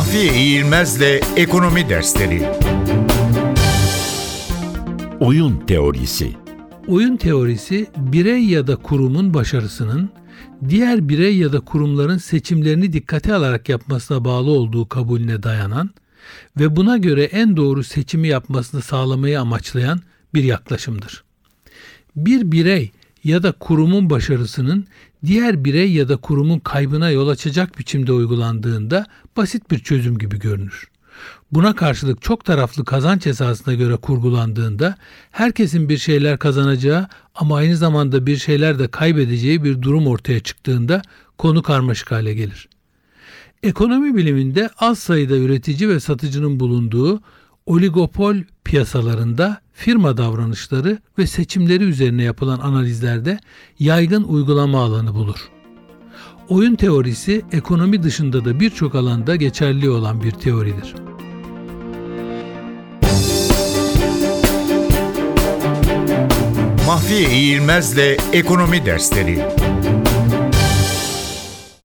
Mahfiye İğilmez'le Ekonomi Dersleri Oyun teorisi. Oyun teorisi birey ya da kurumun başarısının diğer birey ya da kurumların seçimlerini dikkate alarak yapmasına bağlı olduğu kabulüne dayanan ve buna göre en doğru seçimi yapmasını sağlamayı amaçlayan bir yaklaşımdır. Bir birey ya da kurumun başarısının diğer birey ya da kurumun kaybına yol açacak biçimde uygulandığında basit bir çözüm gibi görünür. Buna karşılık çok taraflı kazanç esasına göre kurgulandığında herkesin bir şeyler kazanacağı ama aynı zamanda bir şeyler de kaybedeceği bir durum ortaya çıktığında konu karmaşık hale gelir. Ekonomi biliminde az sayıda üretici ve satıcının bulunduğu oligopol piyasalarında firma davranışları ve seçimleri üzerine yapılan analizlerde yaygın uygulama alanı bulur. Oyun teorisi ekonomi dışında da birçok alanda geçerli olan bir teoridir. Mahfiye İğilmez'le Ekonomi Dersleri